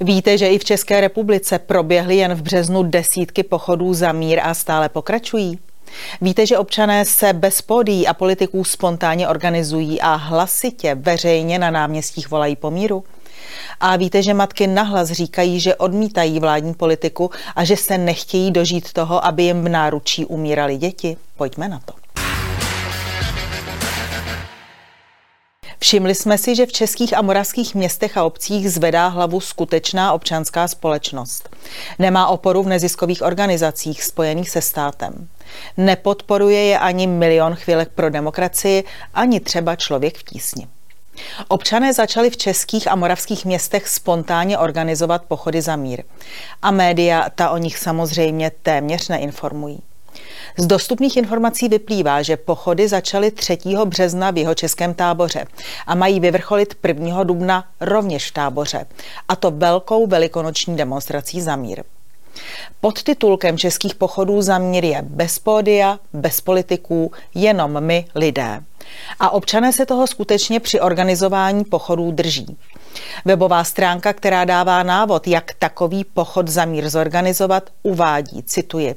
Víte, že i v České republice proběhly jen v březnu desítky pochodů za mír a stále pokračují? Víte, že občané se bez pódií a politiků spontánně organizují a hlasitě veřejně na náměstích volají po míru? A víte, že matky nahlas říkají, že odmítají vládní politiku a že se nechtějí dožít toho, aby jim v náručí umírali děti? Pojďme na to. Všimli jsme si, že v českých a moravských městech a obcích zvedá hlavu skutečná občanská společnost. Nemá oporu v neziskových organizacích spojených se státem. Nepodporuje je ani milion chvílek pro demokracii, ani třeba člověk v tísni. Občané začali v českých a moravských městech spontánně organizovat pochody za mír. A média ta o nich samozřejmě téměř neinformují. Z dostupných informací vyplývá, že pochody začaly 3. března v jeho českém táboře a mají vyvrcholit 1. dubna rovněž v táboře, a to velkou velikonoční demonstrací za mír. Pod titulkem českých pochodů za mír je bez pódia, bez politiků, jenom my lidé. A občané se toho skutečně při organizování pochodů drží. Webová stránka, která dává návod, jak takový pochod za mír zorganizovat, uvádí, cituji,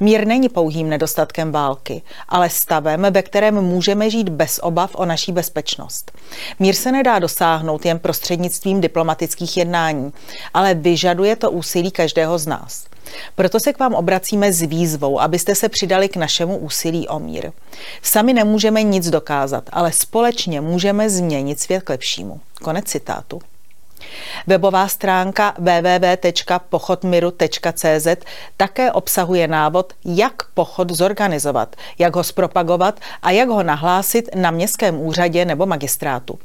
mír není pouhým nedostatkem války, ale stavem, ve kterém můžeme žít bez obav o naší bezpečnost. Mír se nedá dosáhnout jen prostřednictvím diplomatických jednání, ale vyžaduje to úsilí každého z nás. Proto se k vám obracíme s výzvou, abyste se přidali k našemu úsilí o mír. Sami nemůžeme nic dokázat, ale společně můžeme změnit svět k lepšímu. Konec citátu. Webová stránka www.pochodmiru.cz také obsahuje návod, jak pochod zorganizovat, jak ho zpropagovat a jak ho nahlásit na městském úřadě nebo magistrátu.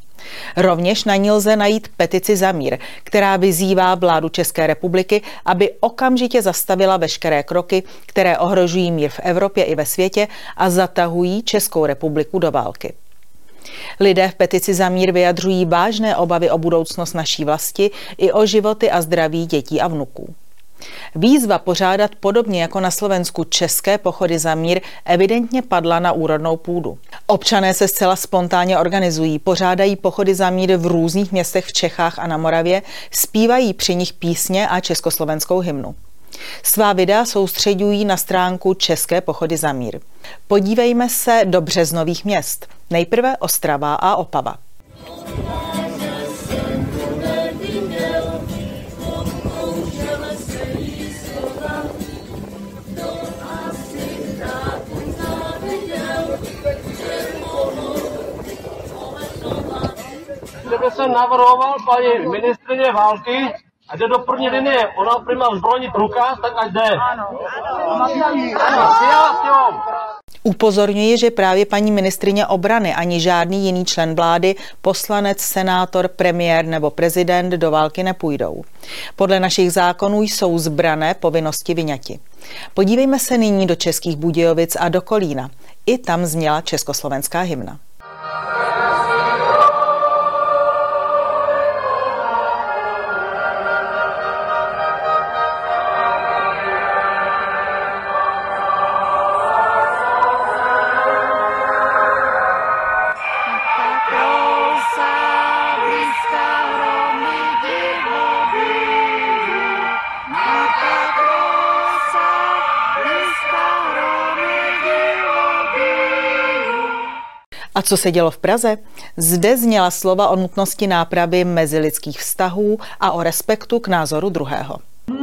Rovněž na ní lze najít petici za mír, která vyzývá vládu České republiky, aby okamžitě zastavila veškeré kroky, které ohrožují mír v Evropě i ve světě a zatahují Českou republiku do války. Lidé v petici za mír vyjadřují vážné obavy o budoucnost naší vlasti i o životy a zdraví dětí a vnuků. Výzva pořádat podobně jako na Slovensku české pochody za mír evidentně padla na úrodnou půdu. Občané se zcela spontánně organizují, pořádají pochody za mír v různých městech v Čechách a na Moravě, zpívají při nich písně a československou hymnu. Svá videa soustředují na stránku České pochody za mír. Podívejme se do březnových měst. Nejprve Ostrava a Opava. Jsem navrhoval paní ministrině války, a jde do první linie, ona prima zbrojní průkaz, tak ať jde. Ano, ano. Upozorňuji, že právě paní ministrině obrany ani žádný jiný člen vlády, poslanec, senátor, premiér nebo prezident do války nepůjdou. Podle našich zákonů jsou zbrané povinnosti vyňati. Podívejme se nyní do Českých Budějovic a do Kolína. I tam zněla československá hymna. A co se dělo v Praze? Zde zněla slova o nutnosti nápravy mezilidských vztahů a o respektu k názoru druhého.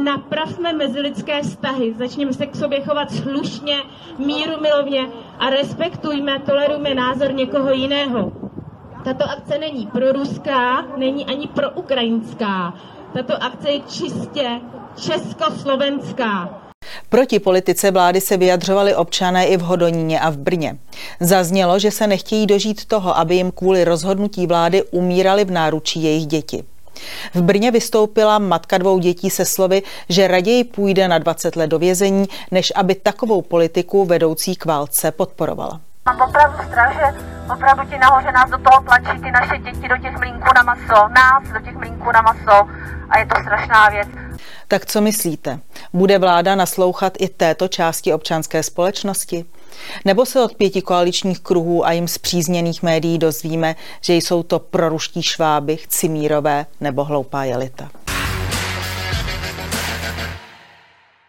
Napravme mezilidské vztahy, začněme se k sobě chovat slušně, míru milovně a respektujme, tolerujme názor někoho jiného. Tato akce není pro ruská, není ani pro ukrajinská. Tato akce je čistě československá. Proti politice vlády se vyjadřovali občané i v Hodoníně a v Brně. Zaznělo, že se nechtějí dožít toho, aby jim kvůli rozhodnutí vlády umírali v náručí jejich děti. V Brně vystoupila matka dvou dětí se slovy, že raději půjde na 20 let do vězení, než aby takovou politiku vedoucí k válce podporovala. Mám opravdu strach, že opravdu ti nahoře nás do toho tlačí ty naše děti do těch mlínků na maso, nás do těch mlínků na maso a je to strašná věc. Tak co myslíte? Bude vláda naslouchat i této části občanské společnosti? Nebo se od pěti koaličních kruhů a jim zpřízněných médií dozvíme, že jsou to proruští šváby, chcimírové nebo hloupá jelita?